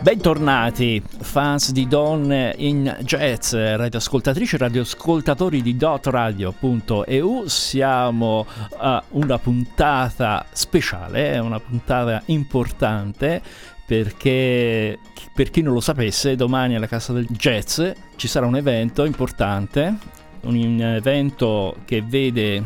Bentornati, fans di donne in jazz, radioascoltatrici e radioascoltatori di dotradio.eu. Siamo a una puntata speciale, una puntata importante perché per chi non lo sapesse, domani alla Casa del Jazz ci sarà un evento importante, un evento che vede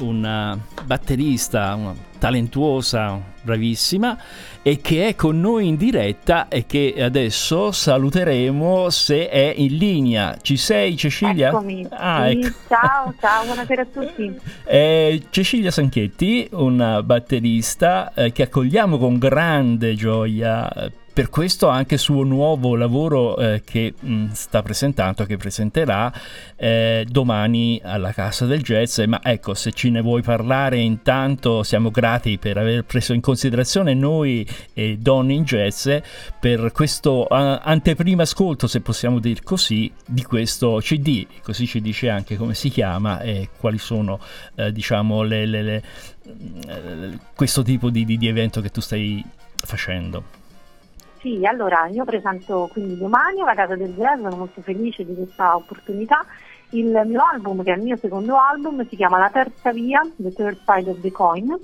una batterista una talentuosa, bravissima e che è con noi in diretta e che adesso saluteremo se è in linea. Ci sei Cecilia? Eccomi. Ah, sì, ecco. Ciao, ciao, buonasera a tutti. È Cecilia Sanchetti, una batterista eh, che accogliamo con grande gioia per questo anche suo nuovo lavoro eh, che mh, mm, sta presentando, che presenterà eh, domani alla Casa del Jazz. Ma ecco, se ce ne vuoi parlare intanto siamo grati per aver preso in considerazione noi e Donne in Jazz per questo uh, anteprima ascolto, se possiamo dire così, di questo CD. Così ci dice anche come si chiama e quali sono, eh, diciamo, le, le, le, eh, questo tipo di, di, di evento che tu stai facendo. Sì, allora io presento quindi domani alla Casa del Jazz, sono molto felice di questa opportunità. Il mio album, che è il mio secondo album, si chiama La terza via, The Third Side of the Coin,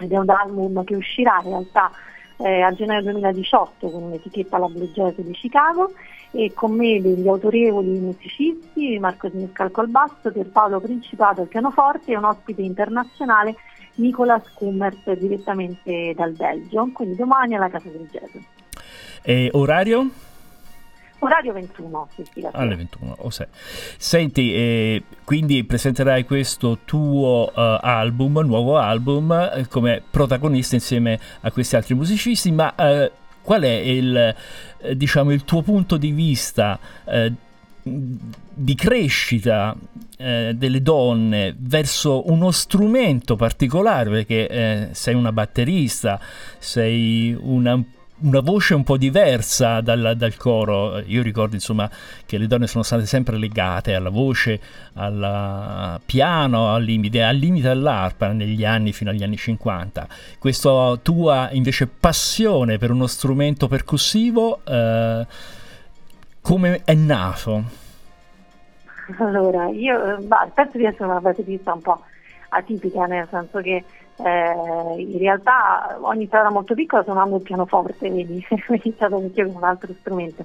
ed è un album che uscirà in realtà eh, a gennaio 2018 con un'etichetta la Blue Jazz di Chicago e con me degli autorevoli musicisti, Marco Siniscalco al basso, Pierpaolo Principato al pianoforte e un ospite internazionale Nicola Scummert direttamente dal Belgio, quindi domani alla Casa del Jazz. E orario? Orario 21, sì, sì, alle 21. Oh, se. Senti, eh, quindi presenterai questo tuo uh, album, nuovo album, eh, come protagonista insieme a questi altri musicisti, ma uh, qual è il, eh, diciamo, il tuo punto di vista eh, di crescita eh, delle donne verso uno strumento particolare, perché sei una batterista, sei una una voce un po' diversa dal, dal, coro. Io ricordo insomma che le donne sono state sempre legate alla voce, al piano, al limite, al limite dell'arpa negli anni fino agli anni 50. Questa tua invece passione per uno strumento percussivo, eh, come è nato? Allora, io bah, penso di essere una batterista un po' atipica, nel senso che eh, in realtà ho iniziato molto piccola suonando il pianoforte, vedi, ho iniziato anche con un altro strumento.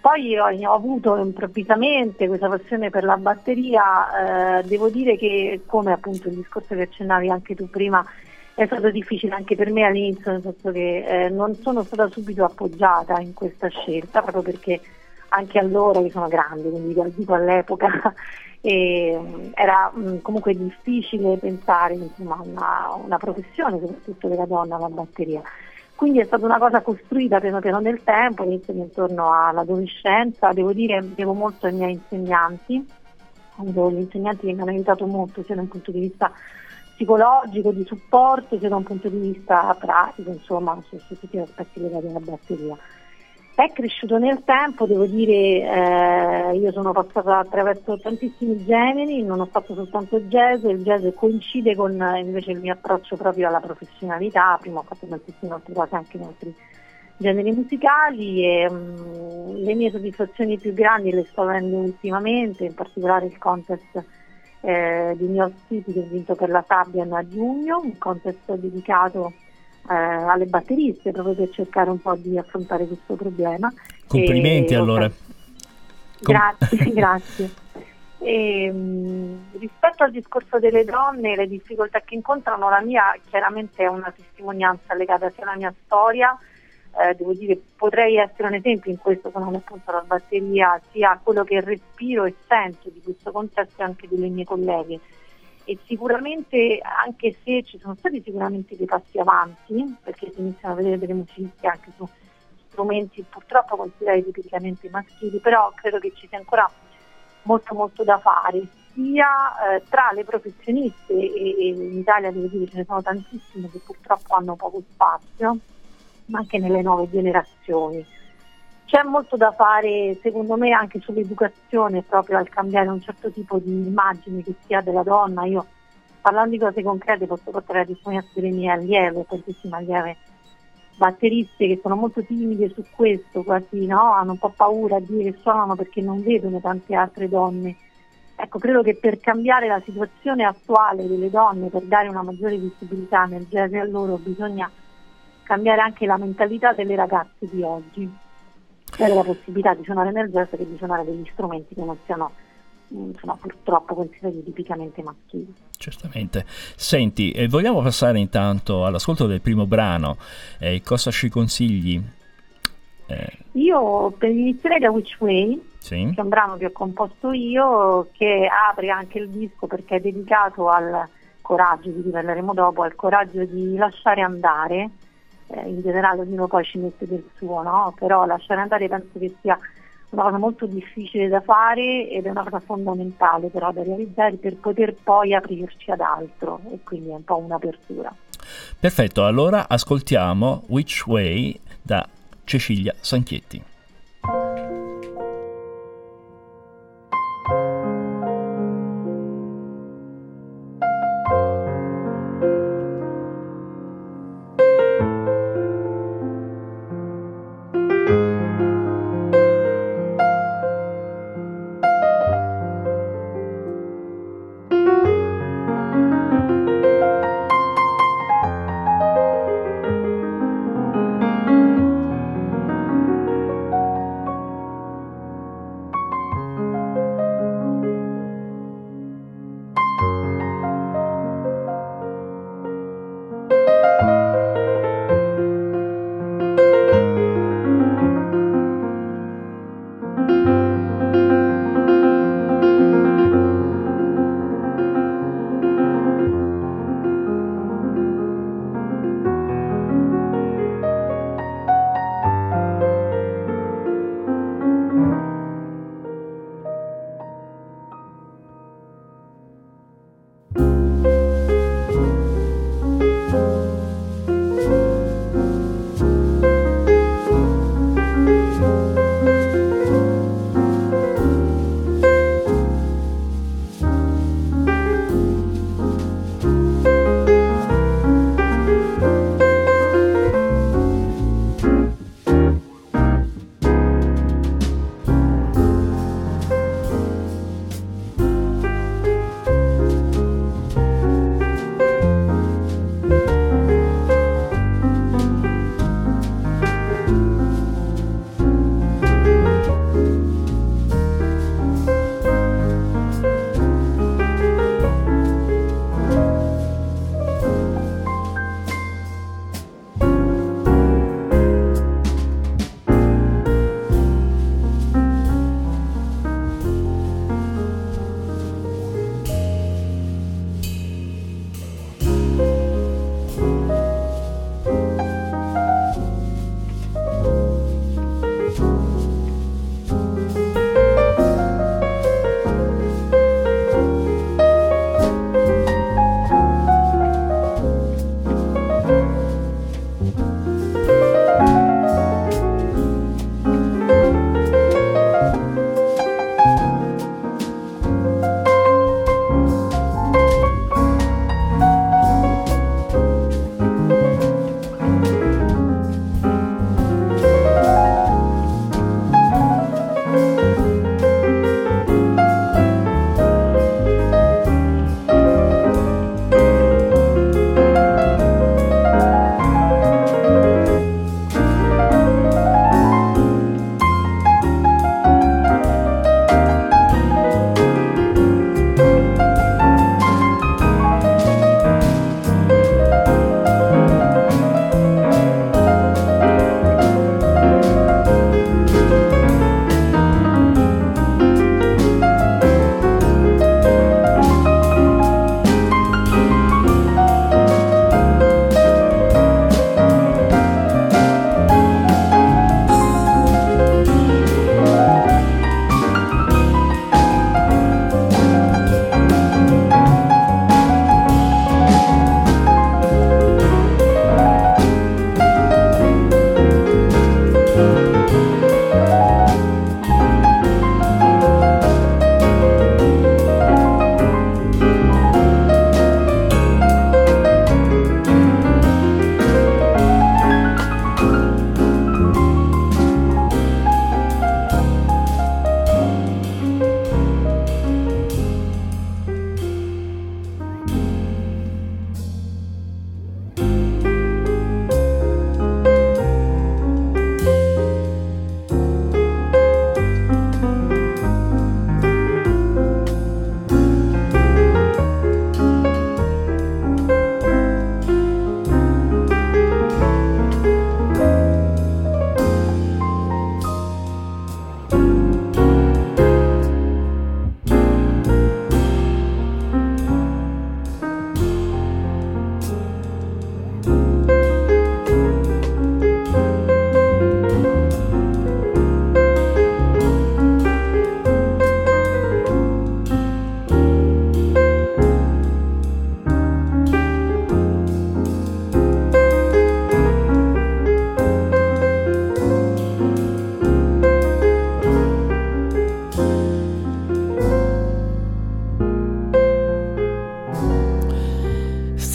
Poi ho, ho, avuto improvvisamente questa passione per la batteria, eh, devo dire che come appunto il discorso che accennavi anche tu prima, è stato difficile anche per me all'inizio, nel senso che eh, non sono stata subito appoggiata in questa scelta, proprio perché anche allora, che sono grande, quindi dico all'epoca, e mm, era mm, comunque difficile pensare insomma, una, una, professione, soprattutto della donna, la batteria. Quindi è stata una cosa costruita piano piano nel tempo, inizio intorno all'adolescenza, devo dire, devo molto ai miei insegnanti, gli insegnanti mi hanno aiutato molto sia da un punto di vista psicologico, di supporto, sia da un punto di vista pratico, insomma, su tutti gli aspetti legati alla batteria. È cresciuto nel tempo, devo dire, eh, io sono passata attraverso tantissimi generi, non ho fatto soltanto jazz, il jazz coincide con invece il mio approccio proprio alla professionalità, prima ho fatto tantissime altre cose anche in altri generi musicali e um, le mie soddisfazioni più grandi le sto avendo ultimamente, in particolare il contest eh, di New York City che ho vinto per la Sabian a giugno, un contest dedicato eh, alle batteriste proprio per cercare un po' di affrontare questo problema. Complimenti e, allora. Grazie, grazie. E, mh, mm, rispetto al discorso delle donne, le difficoltà che incontrano, la mia chiaramente è una testimonianza legata sia alla mia storia, eh, devo dire potrei essere un esempio in questo suonare appunto la batteria, sia quello che respiro e sento di questo contesto anche delle mie colleghe e sicuramente anche se ci sono stati sicuramente dei passi avanti, perché si iniziano a vedere delle musiciste anche su strumenti purtroppo considerati tipicamente maschili, però credo che ci sia ancora molto molto da fare, sia eh, tra le professioniste e, e, in Italia devo dire ce ne sono tantissime che purtroppo hanno poco spazio, ma anche nelle nuove generazioni. C'è molto da fare secondo me anche sull'educazione proprio al cambiare un certo tipo di immagine che si ha della donna. Io parlando di cose concrete posso portare la testimonianza delle mie allieve, tantissime allieve batteriste che sono molto timide su questo, quasi no? hanno un po' paura a dire che suonano perché non vedono tante altre donne. Ecco, credo che per cambiare la situazione attuale delle donne, per dare una maggiore visibilità nel jazz a loro, bisogna cambiare anche la mentalità delle ragazze di oggi, dare la possibilità di suonare nel jazz e di suonare degli strumenti che non siano insomma, purtroppo considerati tipicamente maschili. Certamente. Senti, eh, vogliamo passare intanto all'ascolto del primo brano. Eh, cosa ci consigli? Eh. Io inizierei da Which Way, sì. che è un brano che ho composto io, che apre anche il disco perché è dedicato al coraggio, di cui parleremo dopo, al coraggio di lasciare andare. Eh, in generale ognuno poi ci mette del suo, no? però lasciare andare penso che sia una cosa molto difficile da fare ed è una cosa fondamentale però da realizzare per poter poi aprirci ad altro e quindi è un po' un'apertura. Perfetto, allora ascoltiamo Which Way da Cecilia Sanchietti.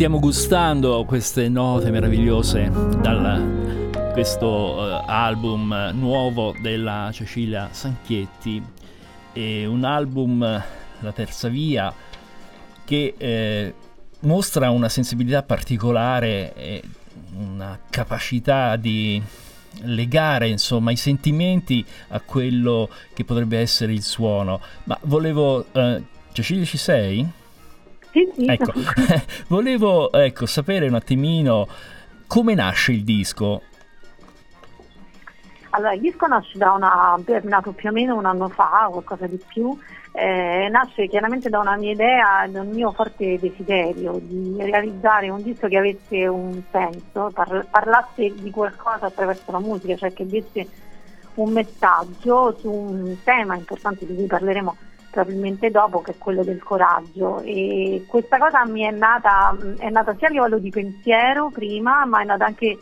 Stiamo gustando queste note meravigliose da questo uh, album nuovo della Cecilia Sanchietti. È un album, La Terza Via, che eh, mostra una sensibilità particolare e una capacità di legare insomma i sentimenti a quello che potrebbe essere il suono. Ma volevo... Uh, Cecilia ci sei? Sì, sì. Ecco, volevo ecco, sapere un attimino come nasce il disco. Allora, il disco nasce da una, è nato più o meno un anno fa, qualcosa di più, eh, nasce chiaramente da una mia idea, da un mio forte desiderio di realizzare un disco che avesse un senso, par- parlasse di qualcosa attraverso la musica, cioè che desse un messaggio su un tema importante di cui parleremo probabilmente dopo, che è quello del coraggio. E questa cosa mi è nata, è nata sia a livello di pensiero prima, ma è nata anche,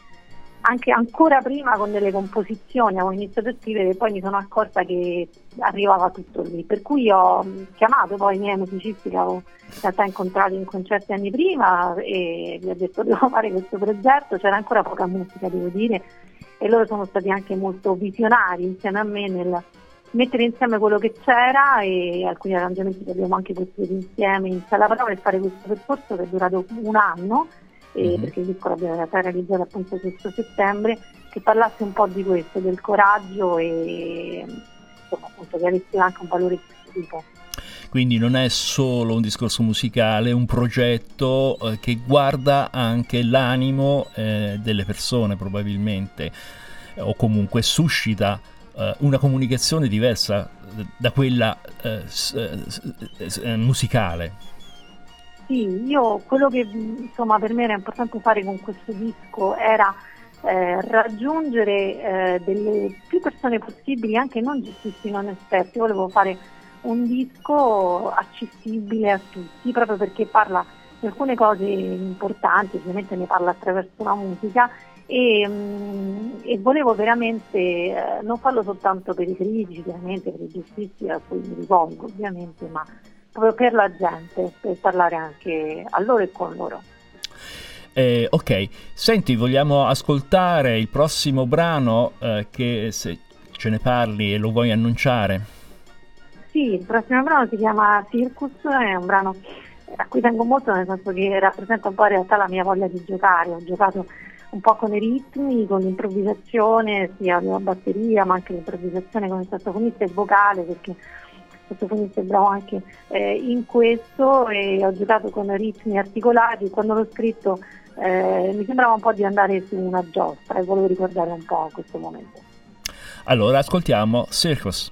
anche ancora prima con delle composizioni. Avevo iniziato a scrivere e poi mi sono accorta che arrivava tutto lì. Per cui ho chiamato poi i miei musicisti che avevo in realtà incontrato in concerti anni prima e gli ho detto devo fare questo progetto. C'era ancora poca musica, devo dire, e loro sono stati anche molto visionari insieme a me nel mettere insieme quello che c'era e alcuni arrangiamenti che abbiamo anche costruito insieme in sala prova e fare questo percorso che è durato un anno mm-hmm. perché il disco l'abbiamo realizzato appunto questo settembre che parlasse un po' di questo, del coraggio e insomma appunto che avesse anche un valore tipo. Quindi non è solo un discorso musicale, è un progetto eh, che guarda anche l'animo eh, delle persone probabilmente o comunque suscita una comunicazione diversa da quella uh, musicale. Sì, io quello che insomma, per me era importante fare con questo disco era eh, raggiungere eh, delle più persone possibili, anche non giustisti, non esperti. volevo fare un disco accessibile a tutti, proprio perché parla di alcune cose importanti, ovviamente ne parla attraverso la musica e, mm, e volevo veramente eh, non farlo soltanto per i critici, ovviamente per i giustizi a cui mi rivolgo ovviamente, ma proprio per la gente, per parlare anche a loro e con loro. Eh, ok, senti, vogliamo ascoltare il prossimo brano eh, che se ce ne parli e lo vuoi annunciare? Sì, il prossimo brano si chiama Circus, è un brano a cui tengo molto nel senso che rappresenta un po' in realtà la mia voglia di giocare, ho giocato un po' con i ritmi, con l'improvvisazione, sia la batteria, ma anche l'improvvisazione con il sassofonista e vocale, perché il sassofonista è bravo anche eh, in questo e ho giocato con ritmi articolati. Quando l'ho scritto eh, mi sembrava un po' di andare su una giostra e volevo ricordare un po' questo momento. Allora ascoltiamo Circus.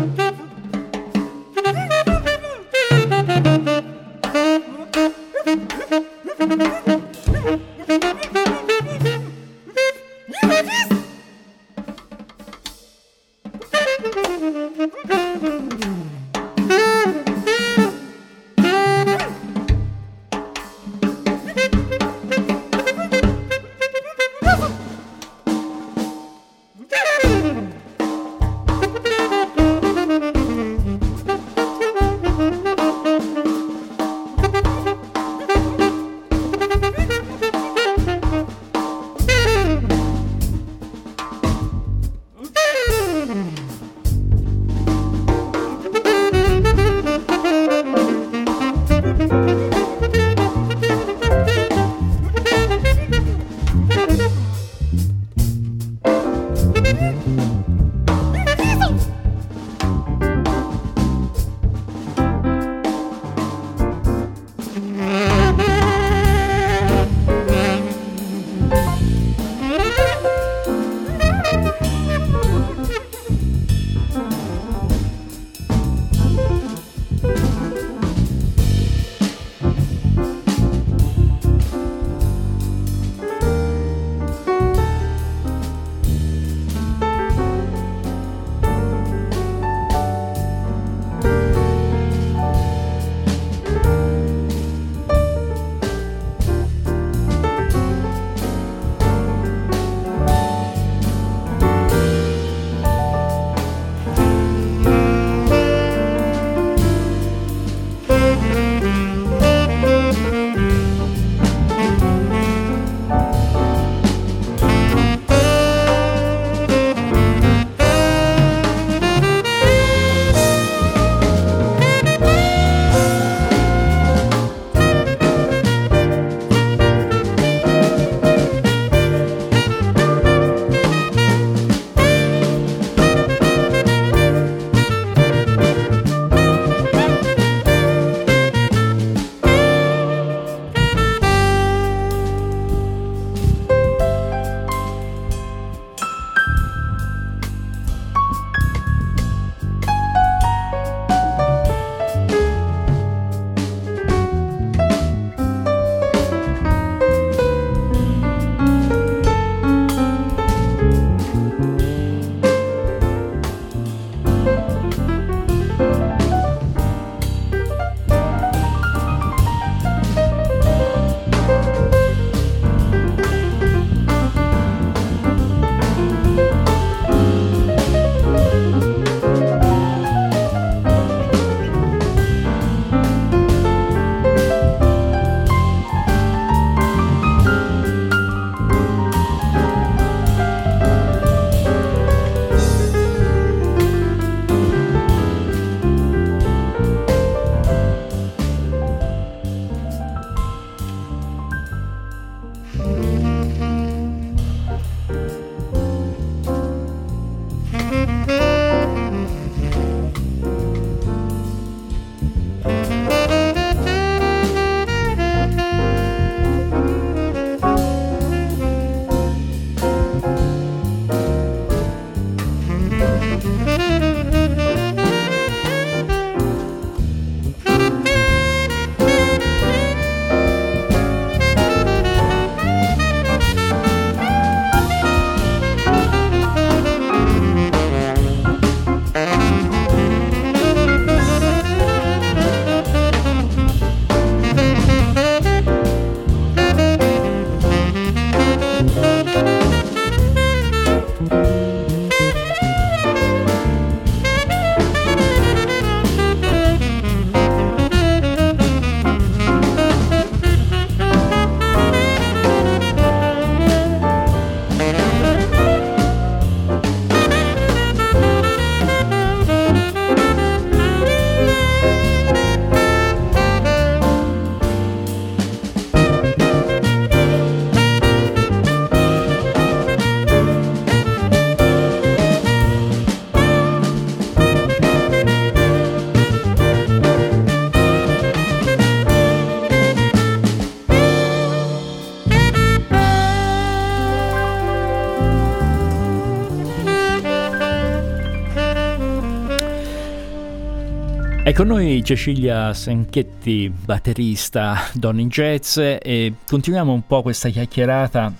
È con noi Cecilia Sanchetti, batterista, donna in jazz e continuiamo un po' questa chiacchierata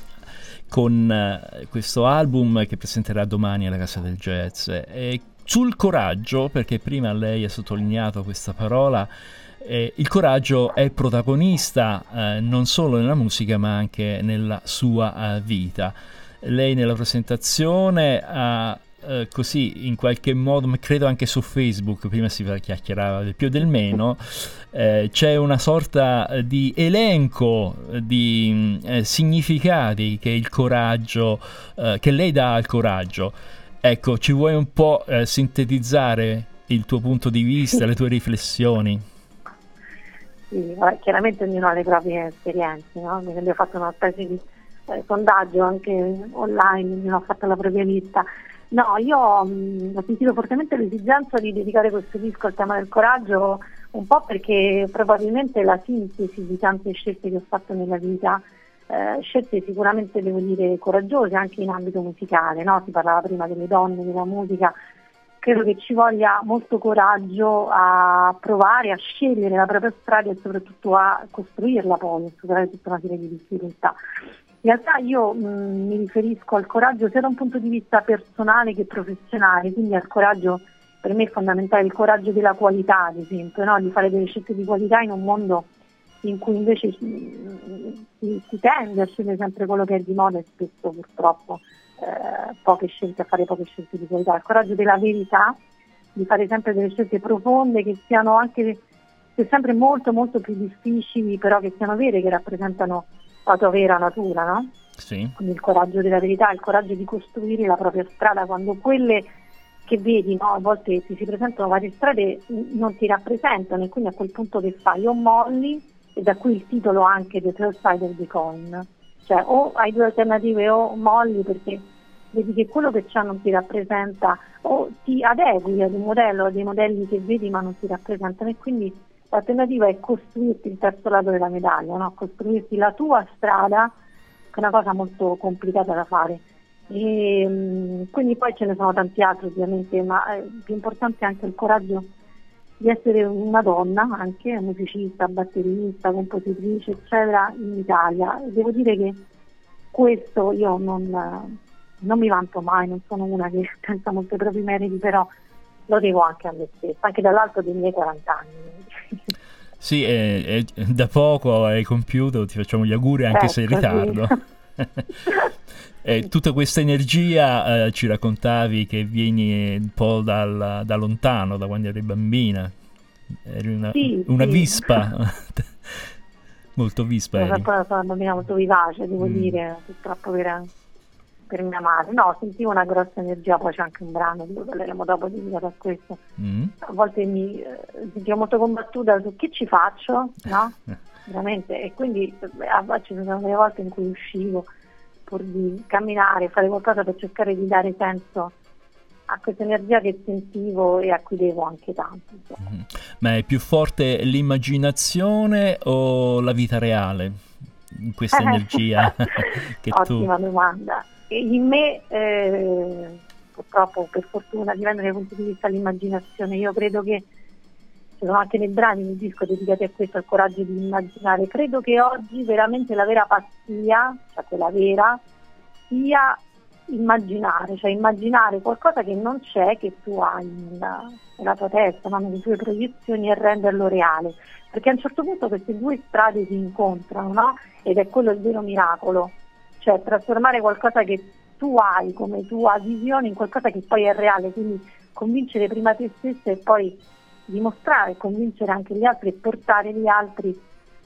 con eh, questo album che presenterà domani alla Casa del Jazz. E sul coraggio, perché prima lei ha sottolineato questa parola, eh, il coraggio è protagonista eh, non solo nella musica ma anche nella sua uh, vita. Lei nella presentazione ha eh, così in qualche modo, credo anche su Facebook, prima si chiacchierava del più del meno, eh, c'è una sorta di elenco di eh, significati che il coraggio, eh, che lei dà al coraggio. Ecco, ci vuoi un po' eh, sintetizzare il tuo punto di vista, le tue riflessioni? Sì, chiaramente ognuno ha le proprie esperienze, no? Ho fatto una specie di sondaggio anche online, ognuno ha fatto la propria lista. No, io mh, ho sentito fortemente l'esigenza di dedicare questo disco al tema del coraggio, un po' perché probabilmente è la sintesi di tante scelte che ho fatto nella vita, eh, scelte sicuramente devo dire coraggiose anche in ambito musicale, no? si parlava prima delle donne, della musica, credo che ci voglia molto coraggio a provare a scegliere la propria strada e soprattutto a costruirla poi, a superare tutta una serie di difficoltà. In realtà io mh, mi riferisco al coraggio sia da un punto di vista personale che professionale, quindi al coraggio per me è fondamentale il coraggio della qualità, ad esempio, no? di fare delle scelte di qualità in un mondo in cui invece si, si, tende a scegliere sempre quello che è di moda e spesso purtroppo eh, poche scelte, a fare poche scelte di qualità. Il coraggio della verità, di fare sempre delle scelte profonde che siano anche che sempre molto molto più difficili, però che siano vere, che rappresentano la tua vera natura, no? Sì. Quindi il coraggio della verità, il coraggio di costruire la propria strada quando quelle che vedi, no? a volte ti si presentano varie strade, non ti rappresentano e quindi a quel punto che fai? O molli, e da qui il titolo anche The Third Side of the Coin, cioè o hai due alternative o molli perché vedi che quello che c'è non ti rappresenta o ti adegui ad un modello, a dei modelli che vedi ma non ti rappresentano e quindi L'alternativa è costruirti il terzo lato della medaglia, no? costruirti la tua strada, che è una cosa molto complicata da fare. E, mm, quindi poi ce ne sono tanti altri ovviamente, ma eh, più importante è anche il coraggio di essere una donna, anche musicista, batterista, compositrice, eccetera, in Italia. Devo dire che questo io non, non mi vanto mai, non sono una che pensa molto ai propri meriti, però lo devo anche a me stessa, anche dall'alto dei miei 40 anni. Sì, è, è, da poco hai compiuto, ti facciamo gli auguri anche ecco, se in ritardo. Sì. tutta questa energia eh, ci raccontavi che vieni un po' dal, da lontano, da quando eri bambina. Eri una, sì, una sì. vispa. molto vispa. Sono una bambina molto vivace, devo mm. dire, purtroppo per per mia madre. No, sentivo una grossa energia, poi c'è anche un brano, cui parleremo dopo dedicato a questo. Mm. A volte mi eh, sentivo molto combattuta su che ci faccio, no? Veramente. E quindi eh, ci sono delle volte in cui uscivo pur di camminare, fare qualcosa per cercare di dare senso a questa energia che sentivo e a cui devo anche tanto. Mm. Ma è più forte l'immaginazione o la vita reale? Questa energia che Ottima tu... domanda in me eh, purtroppo per fortuna dipende dai punti di vista dell'immaginazione io credo che ci sono anche nei brani nel disco dedicati a questo al coraggio di immaginare credo che oggi veramente la vera pazzia cioè quella vera sia immaginare cioè immaginare qualcosa che non c'è che tu hai nella, nella tua testa no? nelle tue proiezioni e renderlo reale perché a un certo punto queste due strade si incontrano no? ed è quello il vero miracolo cioè trasformare qualcosa che tu hai come tua visione in qualcosa che poi è reale, quindi convincere prima te stessa e poi dimostrare, convincere anche gli altri e portare gli altri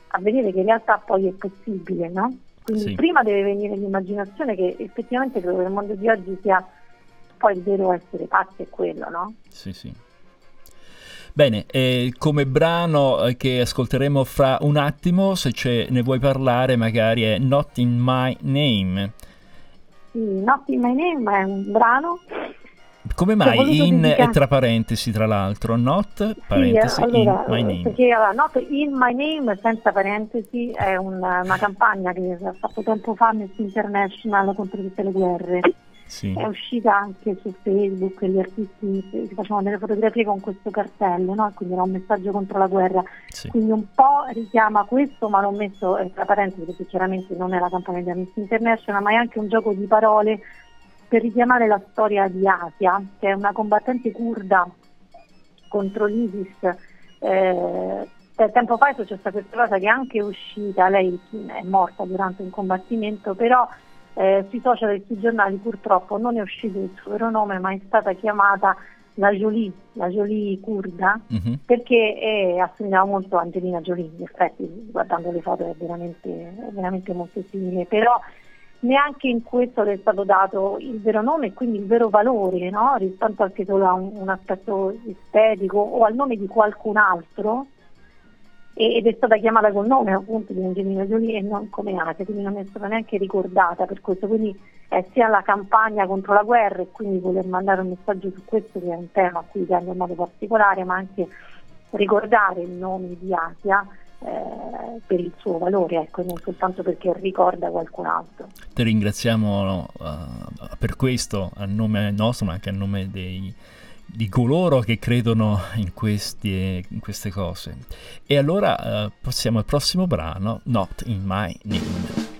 a vedere che in realtà poi è possibile, no? Quindi sì. prima deve venire l'immaginazione che effettivamente credo che nel mondo di oggi sia poi il vero essere pazzi è quello, no? Sì, sì. Bene, eh, come brano eh, che ascolteremo fra un attimo, se ne vuoi parlare, magari è Not in My Name. Sì, Not in My Name è un brano. Come mai in dedicare... e tra parentesi, tra l'altro, not parentesi sì, allora, in my name? Perché allora, not in my name senza parentesi è una, una campagna che ha fatto tempo fa Miss International contro tutte le guerre sì. è uscita anche su Facebook, gli artisti si facevano delle fotografie con questo cartello, no? quindi era un messaggio contro la guerra, sì. quindi un po' richiama questo, ma l'ho messo eh, tra parentesi perché chiaramente non è la campagna di Amnesty International, ma è anche un gioco di parole per richiamare la storia di Asia, che è una combattente kurda contro l'ISIS. Eh, tempo fa è successa questa cosa che è anche uscita, lei è morta durante un combattimento, però eh, sui social e sui giornali purtroppo non è uscito il suo vero nome, ma è stata chiamata la Jolie, la Jolie kurda, uh-huh. perché è, assomigliava molto a Angelina Jolie, in effetti guardando le foto è veramente, è veramente molto simile, però neanche in questo le è stato dato il vero nome e quindi il vero valore no? rispetto anche solo a un, un aspetto estetico o al nome di qualcun altro ed è stata chiamata col nome appunto di Angelina Jolie e non come Asia, quindi non è stata neanche ricordata per questo, quindi è sia la campagna contro la guerra e quindi voler mandare un messaggio su questo che è un tema a cui tengo in modo particolare, ma anche ricordare il nome di Asia eh, per il suo valore, ecco, non soltanto perché ricorda qualcun altro. Ti ringraziamo uh, per questo a nome nostro, ma anche a nome dei di coloro che credono in, questi, in queste cose. E allora uh, passiamo al prossimo brano, Not in My Name.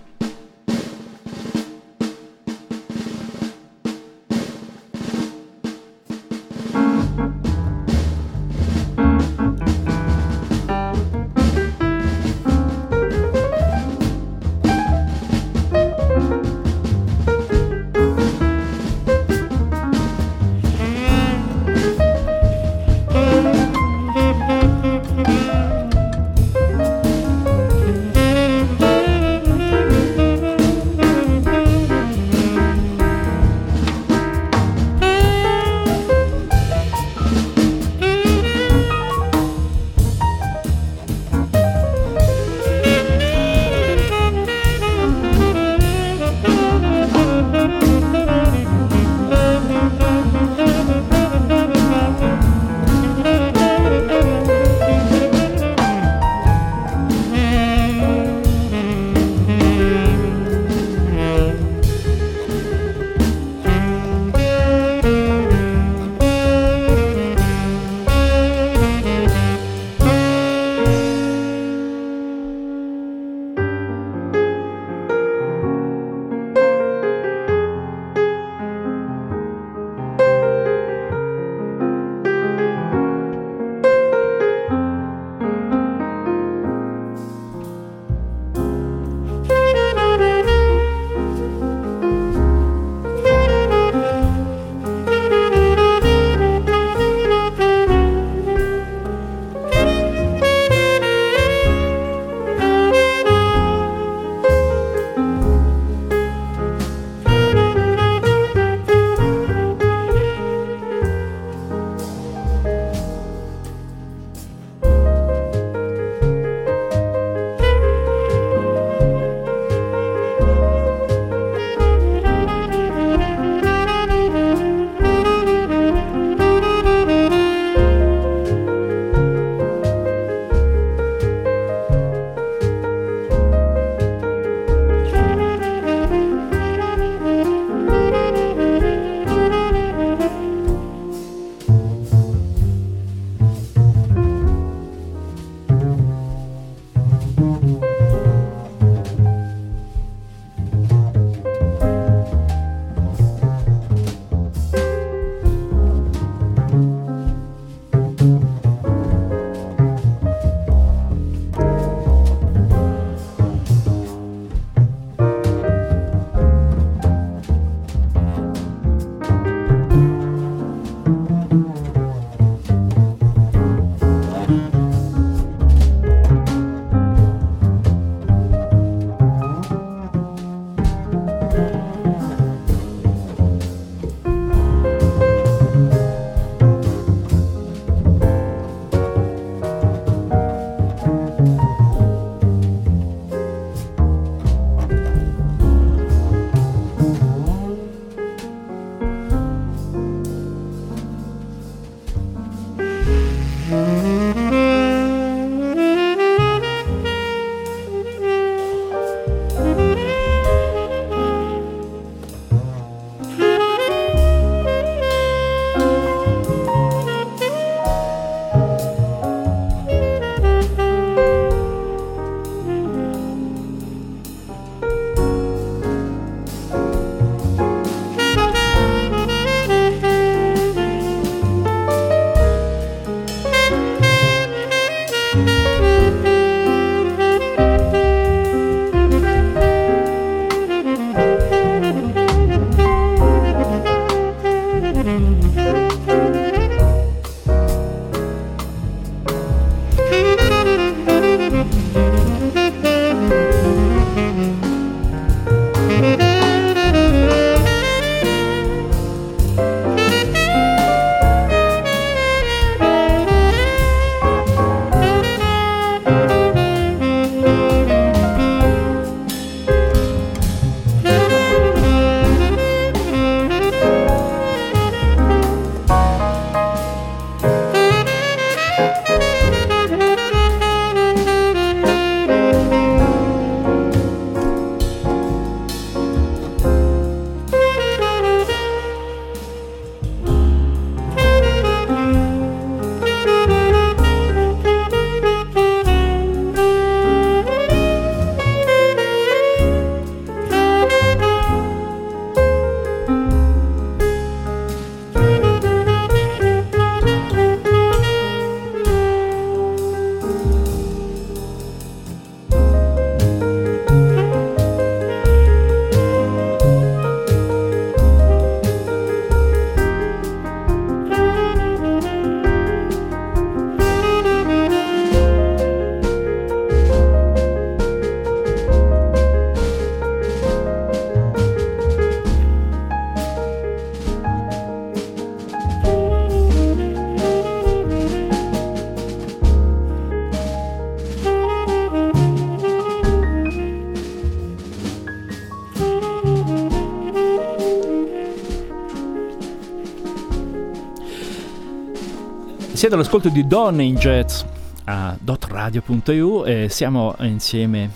Siete all'ascolto di Donne in Jazz a dotradio.eu e siamo insieme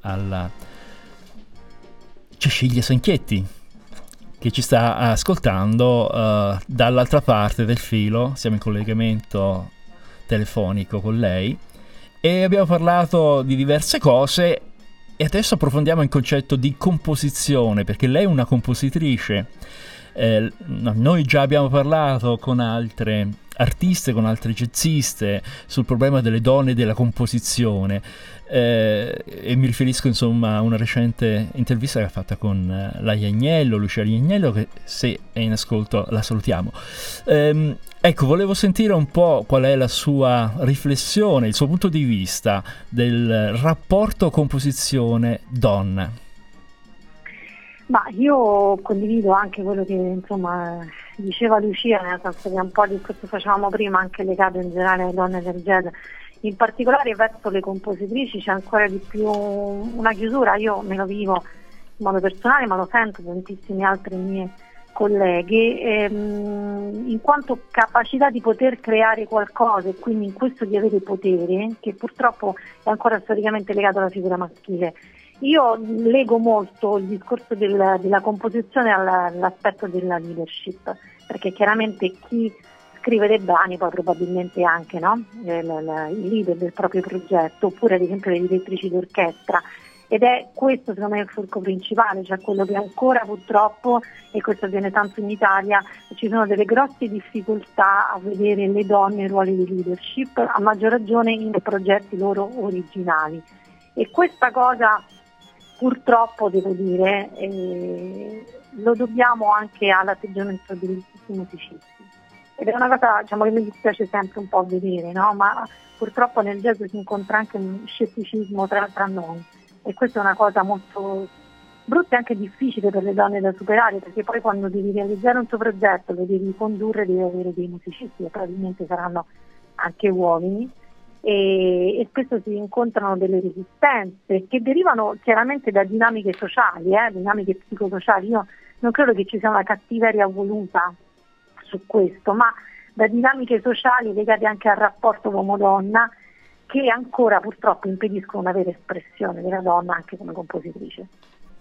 alla Cecilia Sanchietti che ci sta ascoltando uh, dall'altra parte del filo, siamo in collegamento telefonico con lei e abbiamo parlato di diverse cose e adesso approfondiamo il concetto di composizione perché lei è una compositrice. Eh, noi già abbiamo parlato con altre artiste, con altre jazziste sul problema delle donne e della composizione. Eh, e mi riferisco insomma a una recente intervista che ha fatta con eh, la Iagnello, Lucia Iagnello, che se è in ascolto la salutiamo. Eh, ecco, volevo sentire un po' qual è la sua riflessione, il suo punto di vista del rapporto composizione-donna. Ma io condivido anche quello che insomma diceva Lucia, nel senso che un po' di questo facevamo prima, anche legato in generale alle donne del jazz, in particolare verso le compositrici c'è ancora di più una chiusura, io me lo vivo in modo personale, ma lo sento tantissime altre mie colleghe, ehm, in quanto capacità di poter creare qualcosa e quindi in questo di avere potere, che purtroppo è ancora storicamente legato alla figura maschile. Io leggo molto il discorso del, della composizione all'aspetto della leadership, perché chiaramente chi scrive dei brani poi probabilmente anche no? il, il, leader del proprio progetto, oppure ad esempio le direttrici d'orchestra. Ed è questo secondo me il fulcro principale, cioè quello che ancora purtroppo, e questo avviene tanto in Italia, ci sono delle grosse difficoltà a vedere le donne in ruoli di leadership, a maggior ragione in progetti loro originali. E questa cosa purtroppo devo dire eh, lo dobbiamo anche all'atteggiamento degli stessi musicisti. Ed è una cosa diciamo, che mi dispiace sempre un po' vedere no? ma purtroppo nel jazz si incontra anche un scetticismo tra, tra noi. E questa è una cosa molto brutta e anche difficile per le donne da superare perché poi quando devi realizzare un tuo progetto lo devi condurre devi avere dei musicisti che probabilmente saranno anche uomini e, e, spesso si incontrano delle resistenze che derivano chiaramente da dinamiche sociali, eh, dinamiche psicosociali. Io non credo che ci sia una cattiveria voluta su questo, ma da dinamiche sociali legate anche al rapporto uomo-donna che ancora purtroppo impediscono una vera espressione della donna anche come compositrice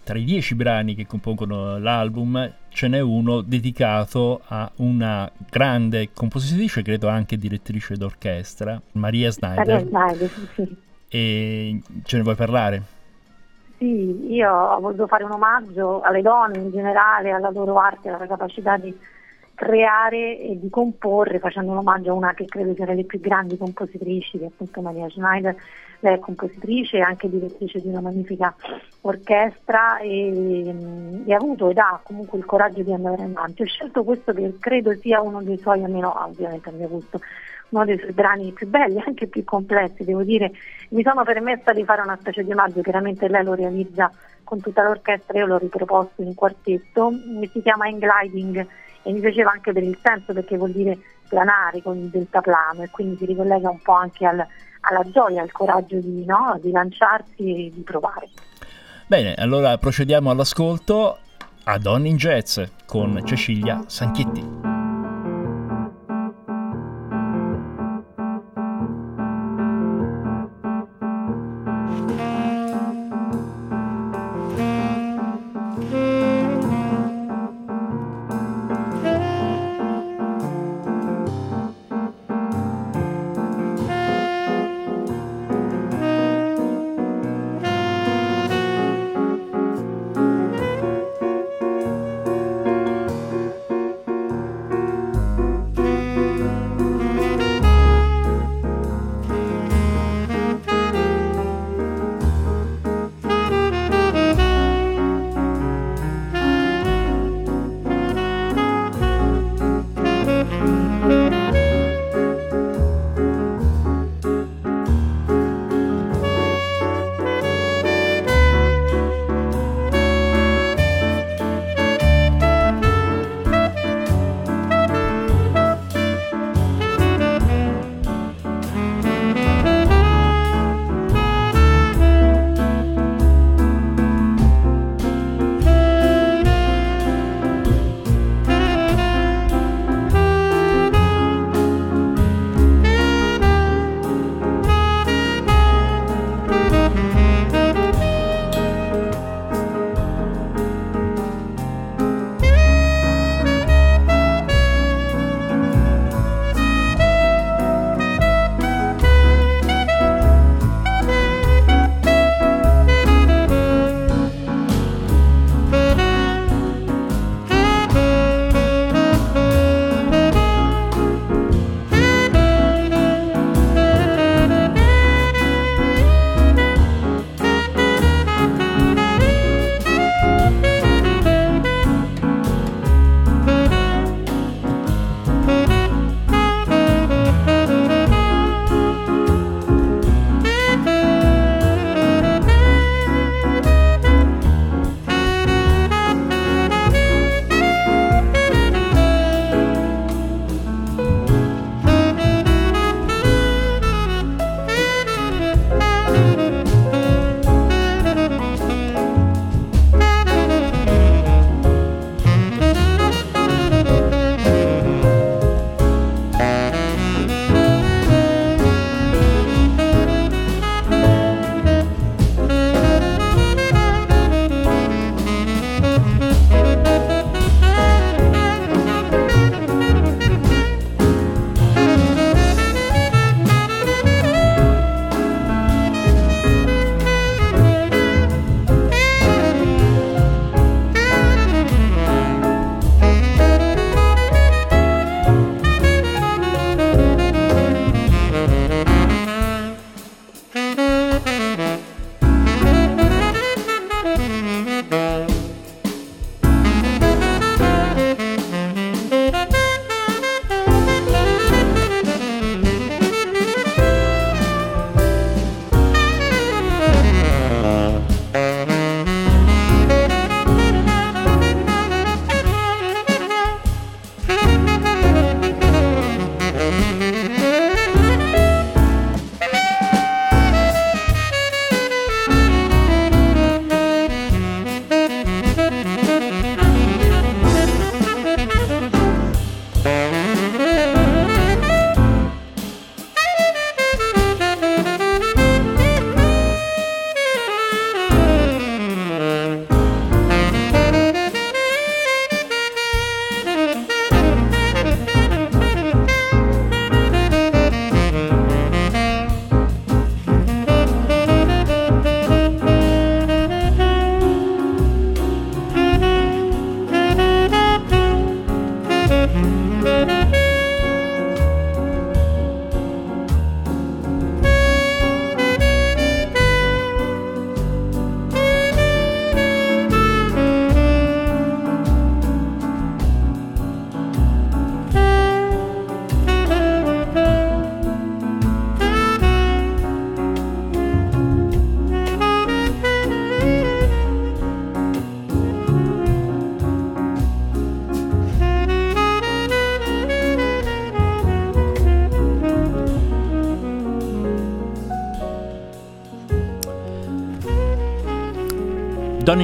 tra i dieci brani che compongono l'album ce n'è uno dedicato a una grande compositrice, credo anche direttrice d'orchestra, Maria Snyder. Maria Snyder, sì. E ce ne vuoi parlare? Sì, io ho voluto fare un omaggio alle donne in generale, alla loro arte, alla capacità di creare e di comporre, facendo un omaggio a una che credo sia delle più grandi compositrici, che è appunto Maria Schneider. Lei è compositrice e anche direttrice di una magnifica orchestra e, e, ha avuto ed ha comunque il coraggio di andare avanti. Ho scelto questo che credo sia uno dei suoi, almeno ovviamente al mio gusto, uno dei suoi brani più belli, anche più complessi, devo dire. Mi sono permessa di fare una specie di omaggio, chiaramente lei lo realizza con tutta l'orchestra, io l'ho riproposto in quartetto, si chiama Engliding e mi piaceva anche per il senso perché vuol dire planare con il deltaplano e quindi si ricollega un po' anche al, alla gioia, al coraggio di, no, di lanciarsi e di provare. Bene, allora procediamo all'ascolto a Donne in Jazz con Cecilia Sanchietti.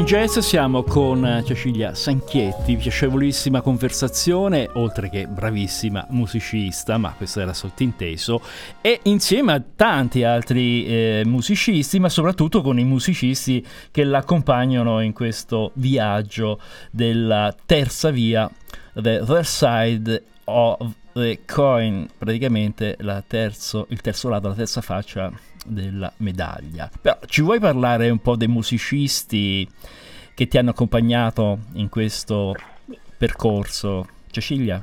Jazz siamo con Cecilia Sanchietti, piacevolissima conversazione, oltre che bravissima musicista, ma questo era sottinteso, e insieme a tanti altri eh, musicisti, ma soprattutto con i musicisti che l'accompagnano in questo viaggio della terza via, The Side of the Coin, praticamente terzo, il terzo lato, la terza faccia della medaglia. Però ci vuoi parlare un po' dei musicisti che ti hanno accompagnato in questo percorso, Cecilia?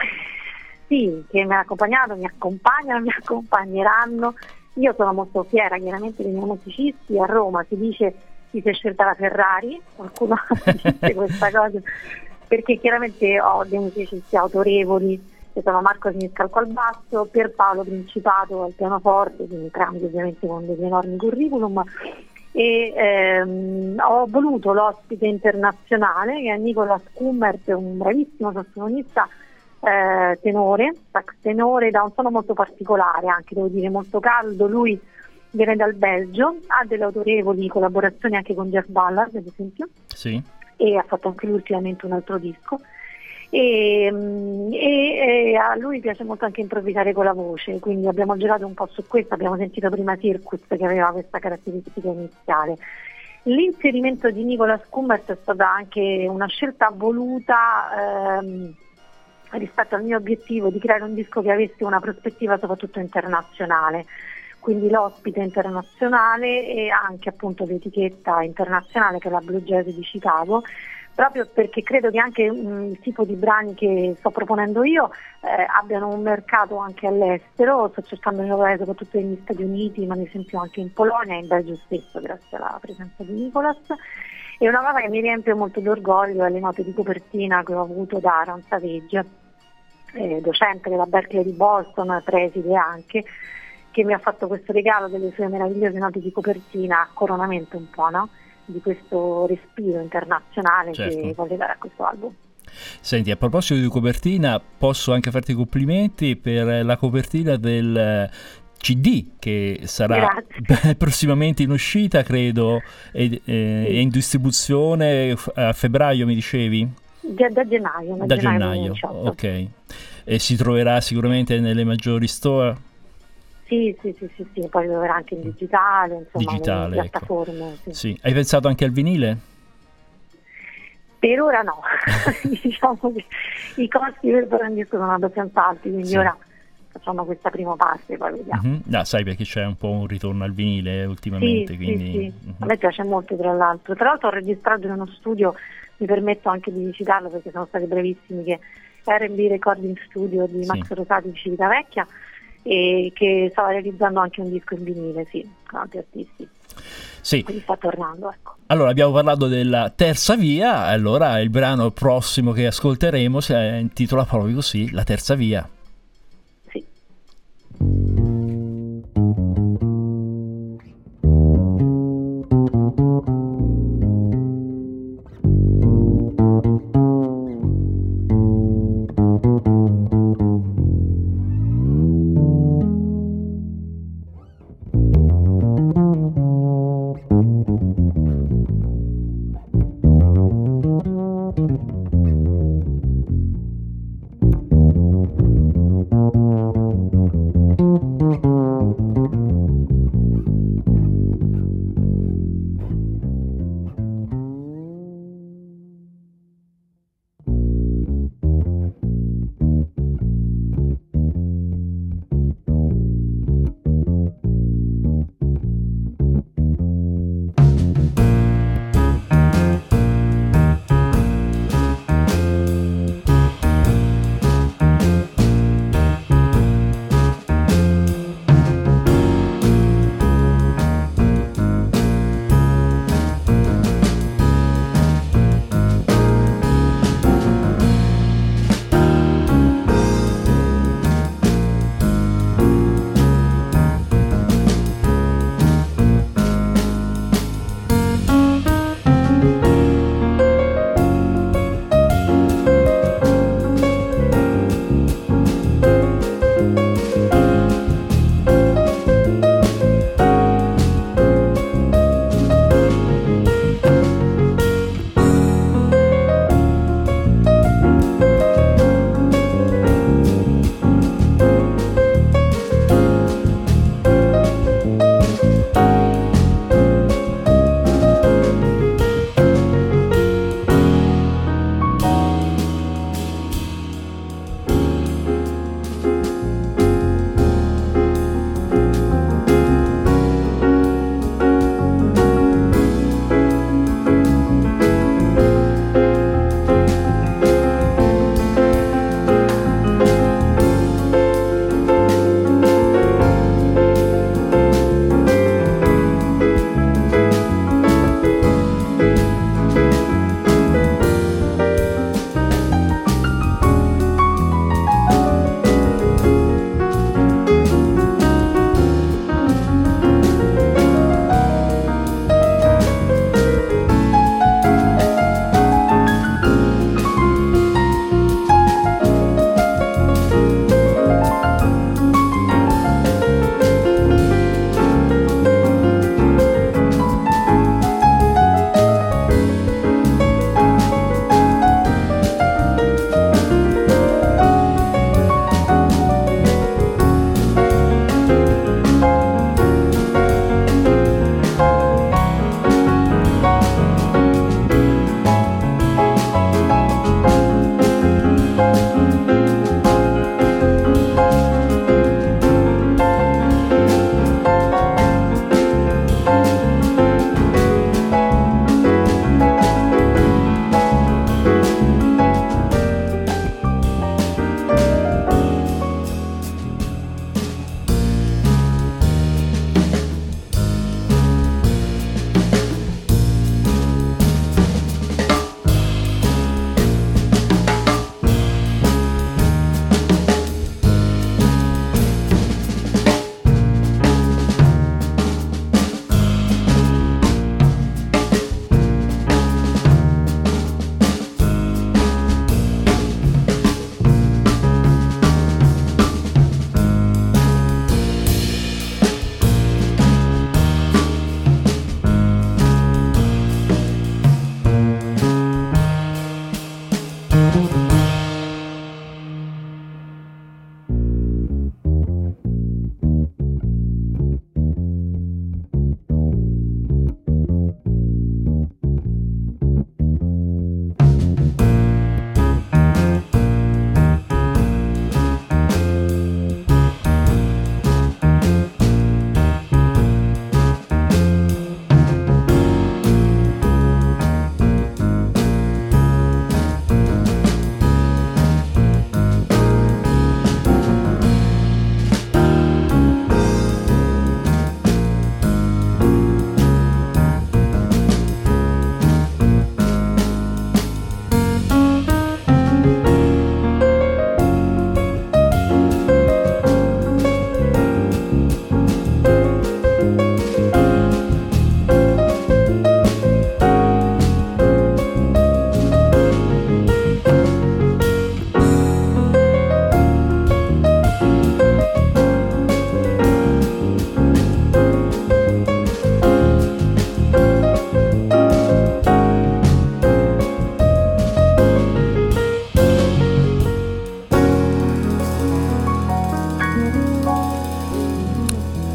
Sì, che mi hanno accompagnato, mi accompagnano, mi accompagneranno. Io sono molto fiera chiaramente dei miei musicisti. A Roma si dice che si è scelta la Ferrari, qualcuno dice questa cosa, perché chiaramente ho dei musicisti autorevoli che sono Marco Siniscalco al basso, Pierpaolo Principato al pianoforte, quindi entrambi ovviamente con degli enormi curriculum. E ehm, ho voluto l'ospite internazionale che è Nicola Scummert, un bravissimo sassofonista eh, tenore, sax tenore da un suono molto particolare, anche devo dire molto caldo. Lui viene dal Belgio, ha delle autorevoli collaborazioni anche con Jeff Ballard, ad esempio, sì. e ha fatto anche lui ultimamente un altro disco. E, e, e, a lui piace molto anche improvvisare con la voce, quindi abbiamo girato un po' su questo, abbiamo sentito prima Circus che aveva questa caratteristica iniziale. L'inserimento di Nicola Scummert è stata anche una scelta voluta ehm, rispetto al mio obiettivo di creare un disco che avesse una prospettiva soprattutto internazionale quindi l'ospite internazionale e anche appunto l'etichetta internazionale che è la Blue Jazz di Chicago proprio perché credo che anche il tipo di brani che sto proponendo io eh, abbiano un mercato anche all'estero, sto cercando di lavorare soprattutto negli Stati Uniti, ma ad esempio anche in Polonia e in Belgio stesso, grazie alla presenza di Nicolas. E una cosa che mi riempie molto di orgoglio è le note di copertina che ho avuto da Aaron Savage, eh, docente della Berkeley di Boston, preside anche, che mi ha fatto questo regalo delle sue meravigliose note di copertina a coronamento un po', no? Di questo respiro internazionale certo. che voglio dare a questo album. Senti, a proposito di copertina, posso anche farti i complimenti per la copertina del CD che sarà prossimamente in uscita, credo, e, eh, sì. in distribuzione a febbraio, mi dicevi? Da, da gennaio. Da, da gennaio, gennaio ok. E si troverà sicuramente nelle maggiori store? Sì, sì, sì, sì, sì, poi dovrà anche in digitale, insomma, digitale, ecco. piattaforme. Ecco. Sì. Hai pensato anche al vinile? Per ora no, diciamo che i costi per disco sono abbastanza alti, quindi ora facciamo questa prima parte, poi vediamo. Mm-hmm. No, sai perché c'è un po' un ritorno al vinile ultimamente. Sì, quindi... Mm-hmm. A me piace molto tra l'altro. Tra l'altro ho registrato in uno studio, mi permetto anche di citarlo perché sono stati brevissimi, che R&B Recording Studio di Max. Rosati di Civitavecchia e che stava realizzando anche un disco in vinile, sì, con altri artisti. Sì. Quindi sta tornando, ecco. Allora, abbiamo parlato della terza via, allora il brano prossimo che ascolteremo si intitola proprio così, La terza via.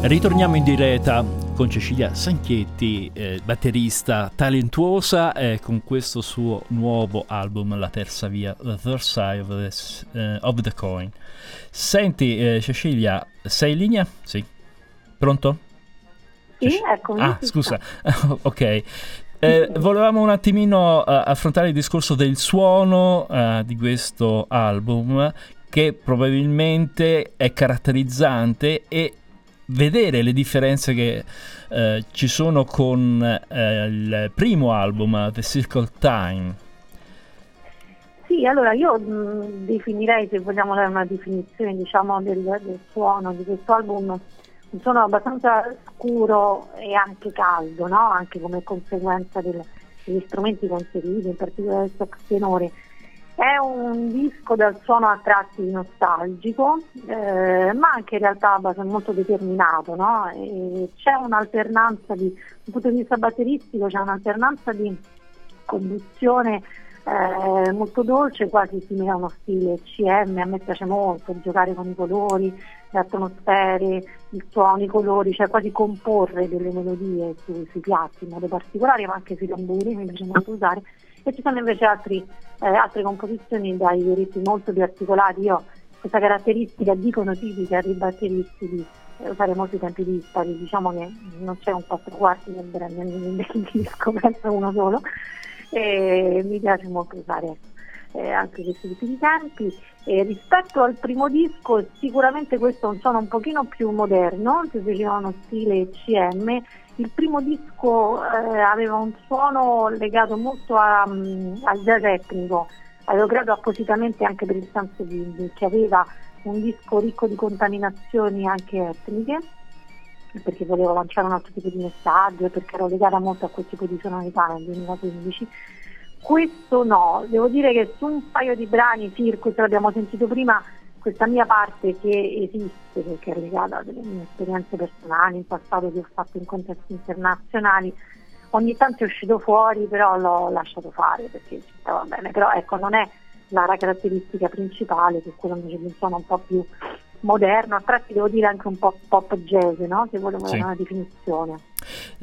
Ritorniamo in diretta con Cecilia Sanchietti, eh, batterista talentuosa, eh, con questo suo nuovo album, La terza via, The Third Side of the, uh, of the Coin. Senti, eh, Cecilia, sei in linea? Sì. Pronto? Sì, ecco. Ah, scusa. ok. Eh, volevamo un attimino uh, affrontare il discorso del suono uh, di questo album che probabilmente è caratterizzante e vedere le differenze che uh, ci sono con il primo album, The Circle Time. Sì, allora io mh, definirei, se vogliamo dare una definizione diciamo, del, del suono di questo album, un suono abbastanza scuro e anche caldo, no? anche come conseguenza del, degli strumenti conservati, in particolare il sax tenore. È un disco dal suono a tratti nostalgico, eh, ma anche in realtà molto determinato. No? c'è un'alternanza di, dal punto di vista batteristico, c'è un'alternanza di combustione eh, molto dolce, quasi simile a uno stile CM, a me piace molto giocare con i colori, le atmosfere, il suono, i colori, cioè quasi comporre delle melodie sui, sui piatti in modo particolare, ma anche sui tamburi, mi piace molto usare, e ci sono invece altri, eh, altre composizioni dai ritmi molto più articolati. Io questa caratteristica dicono tipica dei batteristi di eh, usare molti tempi dispari, diciamo che non c'è un quattro quarti nel, nel, nel disco, penso uno solo, e mi piace molto usare eh, anche questi tipi di tempi. E rispetto al primo disco sicuramente questo è un suono un pochino più moderno, si faceva uno stile CM. Il primo disco eh, aveva un suono legato molto a, um, al jazz etnico, avevo creato appositamente anche per il di, di, che aveva un disco ricco di contaminazioni anche etniche perché volevo lanciare un altro tipo di messaggio e perché ero legata molto a quel tipo di sonorità nel 2015. Questo no, devo dire che su un paio di brani, Circus, l'abbiamo sentito prima, questa mia parte che esiste, perché è legata a delle mie esperienze personali in passato che ho fatto in contesti internazionali, ogni tanto è uscito fuori, però l'ho lasciato fare perché ci stava bene, però ecco non è la caratteristica principale, che è quella invece di un suono un po' più moderno, a tratti devo dire anche un po' pop jazz, no? se vogliamo sì. una definizione.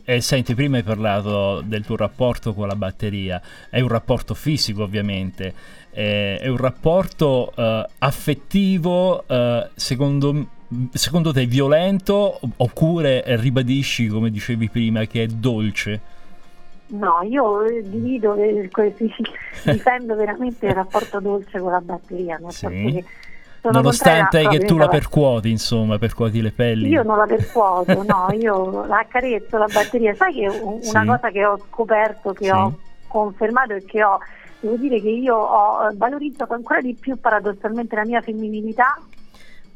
Eh, senti, prima hai parlato del tuo rapporto con la batteria, è un rapporto fisico ovviamente, eh, è un rapporto eh, affettivo, eh, secondo, secondo te violento oppure ribadisci, come dicevi prima, che è dolce? No, io divido, difendo veramente il rapporto dolce con la batteria, nel sì. senso che Nonostante che tu la percuoti, insomma, percuoti le pelli. Io non la percuoto, no, io la accarezzo la batteria. Sai che una sì. cosa che ho scoperto, che sì. ho confermato e che ho, devo dire che io ho valorizzato ancora di più paradossalmente la mia femminilità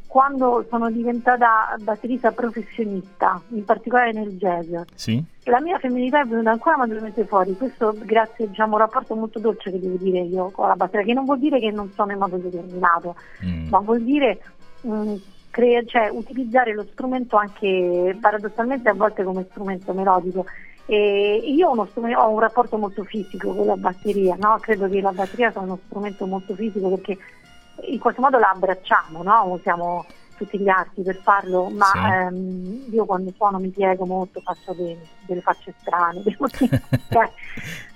quando sono diventata batterista professionista, in particolare nel jazz. Sì. La mia femminilità è venuta ancora maggiormente fuori, questo grazie diciamo, a un rapporto molto dolce che devo dire io con la batteria, che non vuol dire che non sono in modo determinato, mm. ma vuol dire mh, mm, crea- cioè, utilizzare lo strumento anche paradossalmente a volte come strumento melodico. E io ho, ho un rapporto molto fisico con la batteria, no? credo che la batteria sia uno strumento molto fisico perché in qualche modo la abbracciamo, no? usiamo tutti gli arti per farlo, ma sì. ehm, io quando suono mi piego molto, faccio dei, delle facce strane, devo dire, cioè,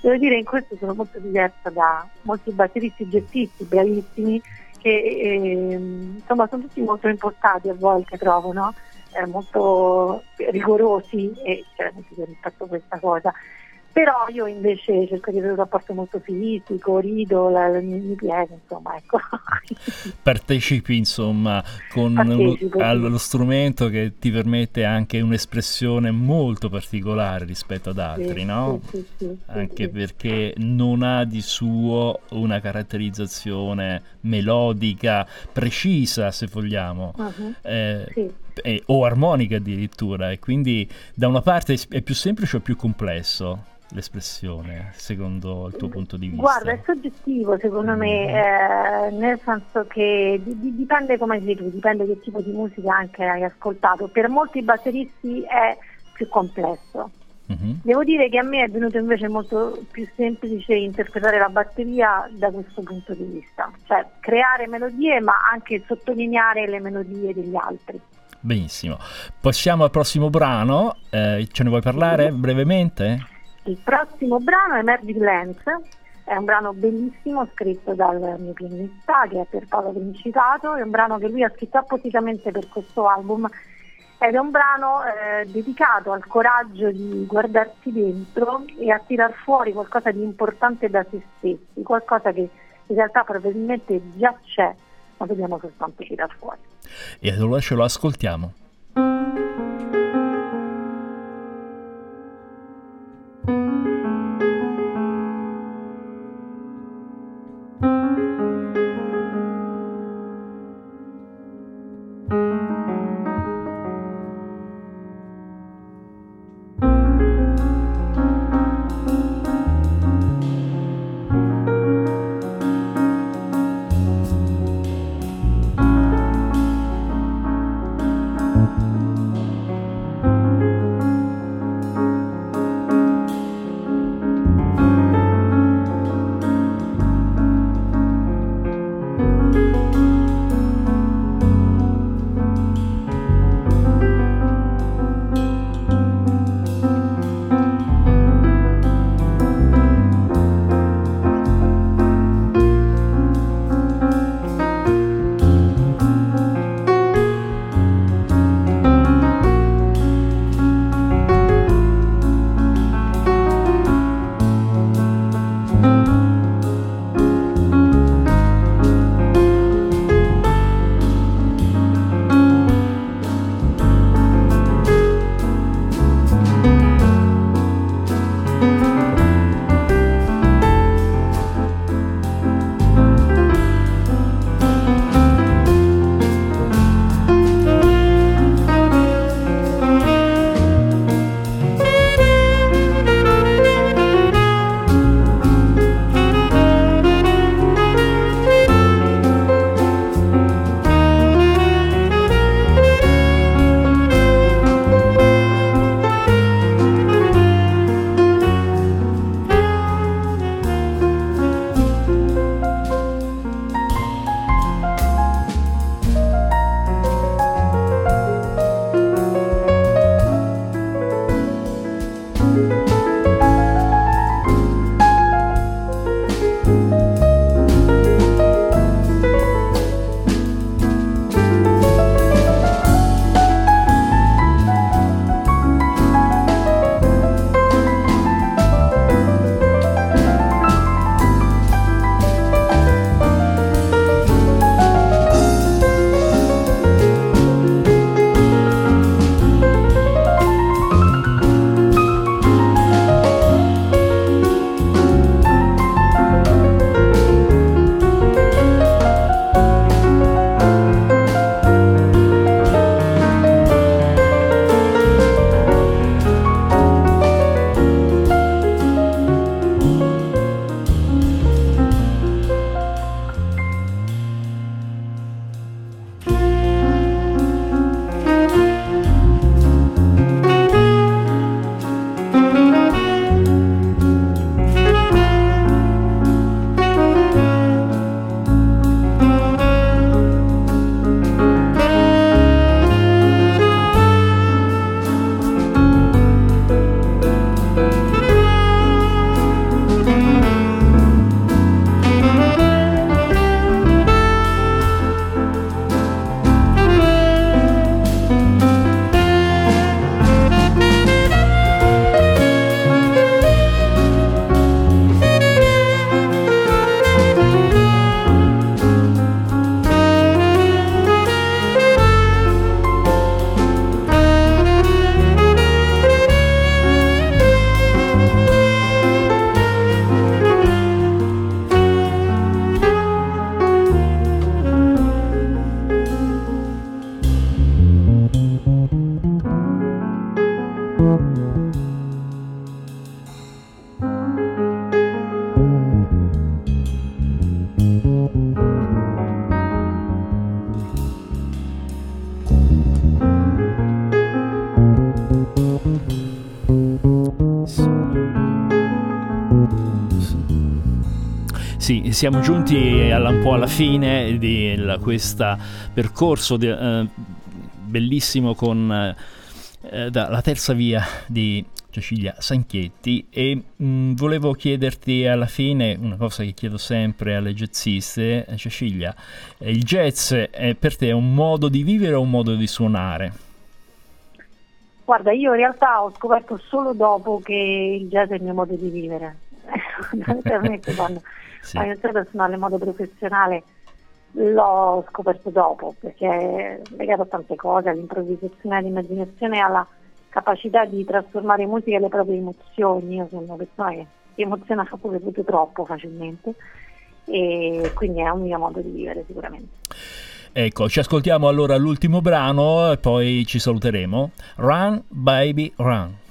devo dire in questo sono molto diversa da molti batteristi gestisti bravissimi che eh, insomma sono tutti molto impostati a volte trovo, no? eh, molto rigorosi e chiaramente cioè, rispetto a questa cosa però io invece cerco di avere un rapporto molto fisico, rido, la, la, mi piego, insomma, ecco. Partecipi, insomma, con Partecipo, lo, allo strumento che ti permette anche un'espressione molto particolare rispetto ad altri, sì, no? Sì, sì, anche perché non ha di suo una caratterizzazione melodica precisa, se vogliamo. Uh-huh. Eh, eh, o armonica addirittura e quindi da una parte è più semplice o più complesso? l'espressione, secondo il tuo punto di vista? Guarda, è soggettivo secondo mm. me, eh, nel senso che di, di, dipende come sei tu, dipende che tipo di musica anche hai ascoltato. Per molti batteristi è più complesso. Mm-hmm. Devo dire che a me è venuto invece molto più semplice interpretare la batteria da questo punto di vista, cioè creare melodie ma anche sottolineare le melodie degli altri. Benissimo. Passiamo al prossimo brano, eh, ce ne vuoi parlare brevemente? Il prossimo brano è Magic Lens, è un brano bellissimo scritto dal mio pianista che è per Paolo Principato, è un brano che lui ha scritto appositamente per questo album. Ed è un brano eh, dedicato al coraggio di guardarsi dentro e a tirar fuori qualcosa di importante da se stessi, qualcosa che in realtà probabilmente già c'è, ma dobbiamo soltanto tirar fuori. E allora ce lo ascoltiamo. Siamo giunti alla, un po' alla fine di questo percorso di, eh, bellissimo con eh, la terza via di Cecilia Sanchietti e mh, mm, volevo chiederti alla fine una cosa che chiedo sempre alle jazziste, eh, Cecilia, il jazz è per te un modo di vivere o un modo di suonare? Guarda, io in realtà ho scoperto solo dopo che il jazz è il mio modo di vivere. Quando sì. ho iniziato a suonare in modo professionale l'ho scoperto dopo perché è legato a tante cose, all'improvvisazione, all'immaginazione, alla capacità di trasformare in musica le proprie emozioni. Io sono una persona che si emoziona pure tutto troppo facilmente e quindi è un mio modo di vivere sicuramente. Ecco, ci ascoltiamo allora l'ultimo brano e poi ci saluteremo. Run, baby, run.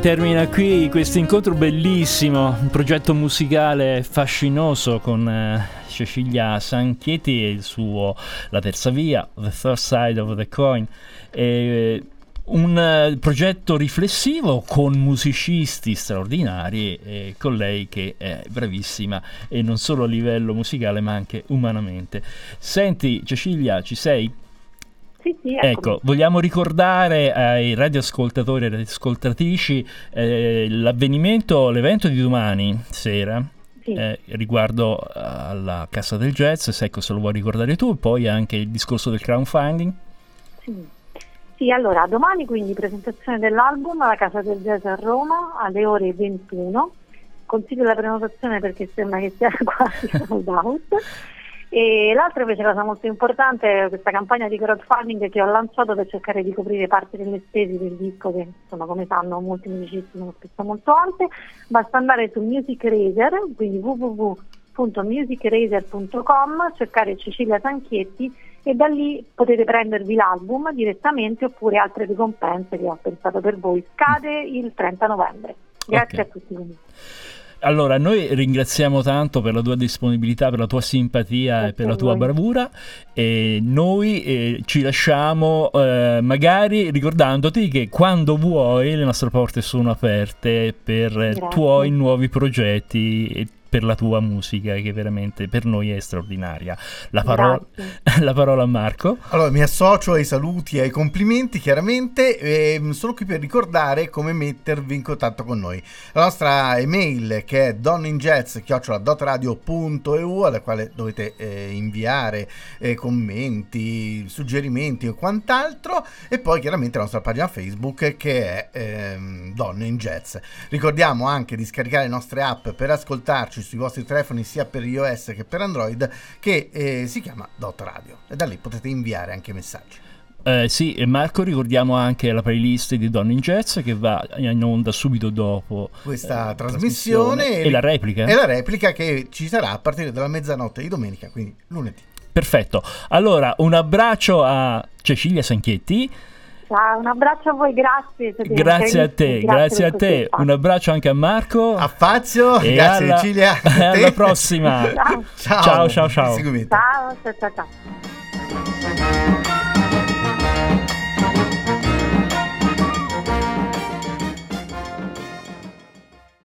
Termina qui questo incontro bellissimo, un progetto musicale fascinoso con eh, Cecilia Sanchieti e il suo La terza via, The Third Side of the Coin. E, un uh, progetto riflessivo con musicisti straordinari e con lei che è bravissima e non solo a livello musicale ma anche umanamente. Senti Cecilia, ci sei? Sì, sì, ecco, vogliamo ricordare ai radioascoltatori e radioascoltatrici eh, l'avvenimento, l'evento di domani sera. Sì. Eh, riguardo alla Cassa del Jazz, se ecco se lo vuoi ricordare tu, poi anche il discorso del crowdfunding. Sì. sì, allora domani quindi presentazione dell'album alla Casa del Jazz a Roma alle ore 21. Consiglio la prenotazione perché sembra che sia quasi sold out. E l'altra invece cosa molto importante è questa campagna di crowdfunding che ho lanciato per cercare di coprire parte delle spese del disco che insomma come sanno molti musicisti sono spesso molto alte. Basta andare su Music Razer, quindi www.musicrazer.com, cercare Cecilia Sanchietti e da lì potete prendervi l'album direttamente oppure altre ricompense che ho pensato per voi. Scade il 30 novembre. Grazie okay. a tutti. Allora, noi ringraziamo tanto per la tua disponibilità, per la tua simpatia e per la tua bravura e noi eh, ci lasciamo eh, magari ricordandoti che quando vuoi le nostre porte sono aperte per Grazie. tuoi nuovi progetti per la tua musica che veramente per noi è straordinaria. La parola, la parola a Marco. Allora mi associo ai saluti e ai complimenti chiaramente, e sono qui per ricordare come mettervi in contatto con noi. La nostra email che è donninjazz.eu alla quale dovete eh, inviare eh, commenti, suggerimenti o quant'altro e poi chiaramente la nostra pagina Facebook che è ehm, Donne in Jazz. Ricordiamo anche di scaricare le nostre app per ascoltarci sui vostri telefoni sia per iOS che per Android che eh, si chiama Dot Radio e da lì potete inviare anche messaggi. Eh, sì, e Marco ricordiamo anche la playlist di Donne in Jazz che va in onda subito dopo questa eh, trasmissione, trasmissione e la replica. E la replica che ci sarà a partire dalla mezzanotte di domenica, quindi lunedì. Perfetto. Allora, un abbraccio a Cecilia Sanchietti. Ciao, un abbraccio a voi, grazie. Grazie a te, grazie, grazie a te. Un abbraccio anche a Marco. A Fazio, e grazie alla, Cecilia. alla prossima. ciao. Ciao, ciao, ciao. Ciao, ciao, ciao. ciao.